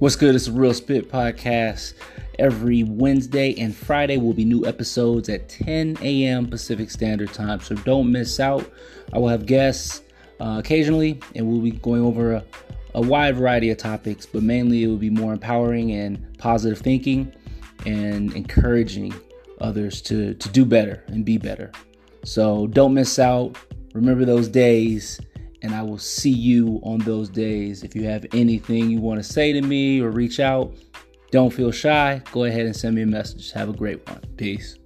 What's good? It's a Real Spit podcast. Every Wednesday and Friday will be new episodes at 10 a.m. Pacific Standard Time. So don't miss out. I will have guests uh, occasionally, and we'll be going over a, a wide variety of topics, but mainly it will be more empowering and positive thinking and encouraging others to, to do better and be better. So don't miss out. Remember those days and I will see you on those days. If you have anything you want to say to me or reach out, don't feel shy. Go ahead and send me a message. Have a great one. Peace.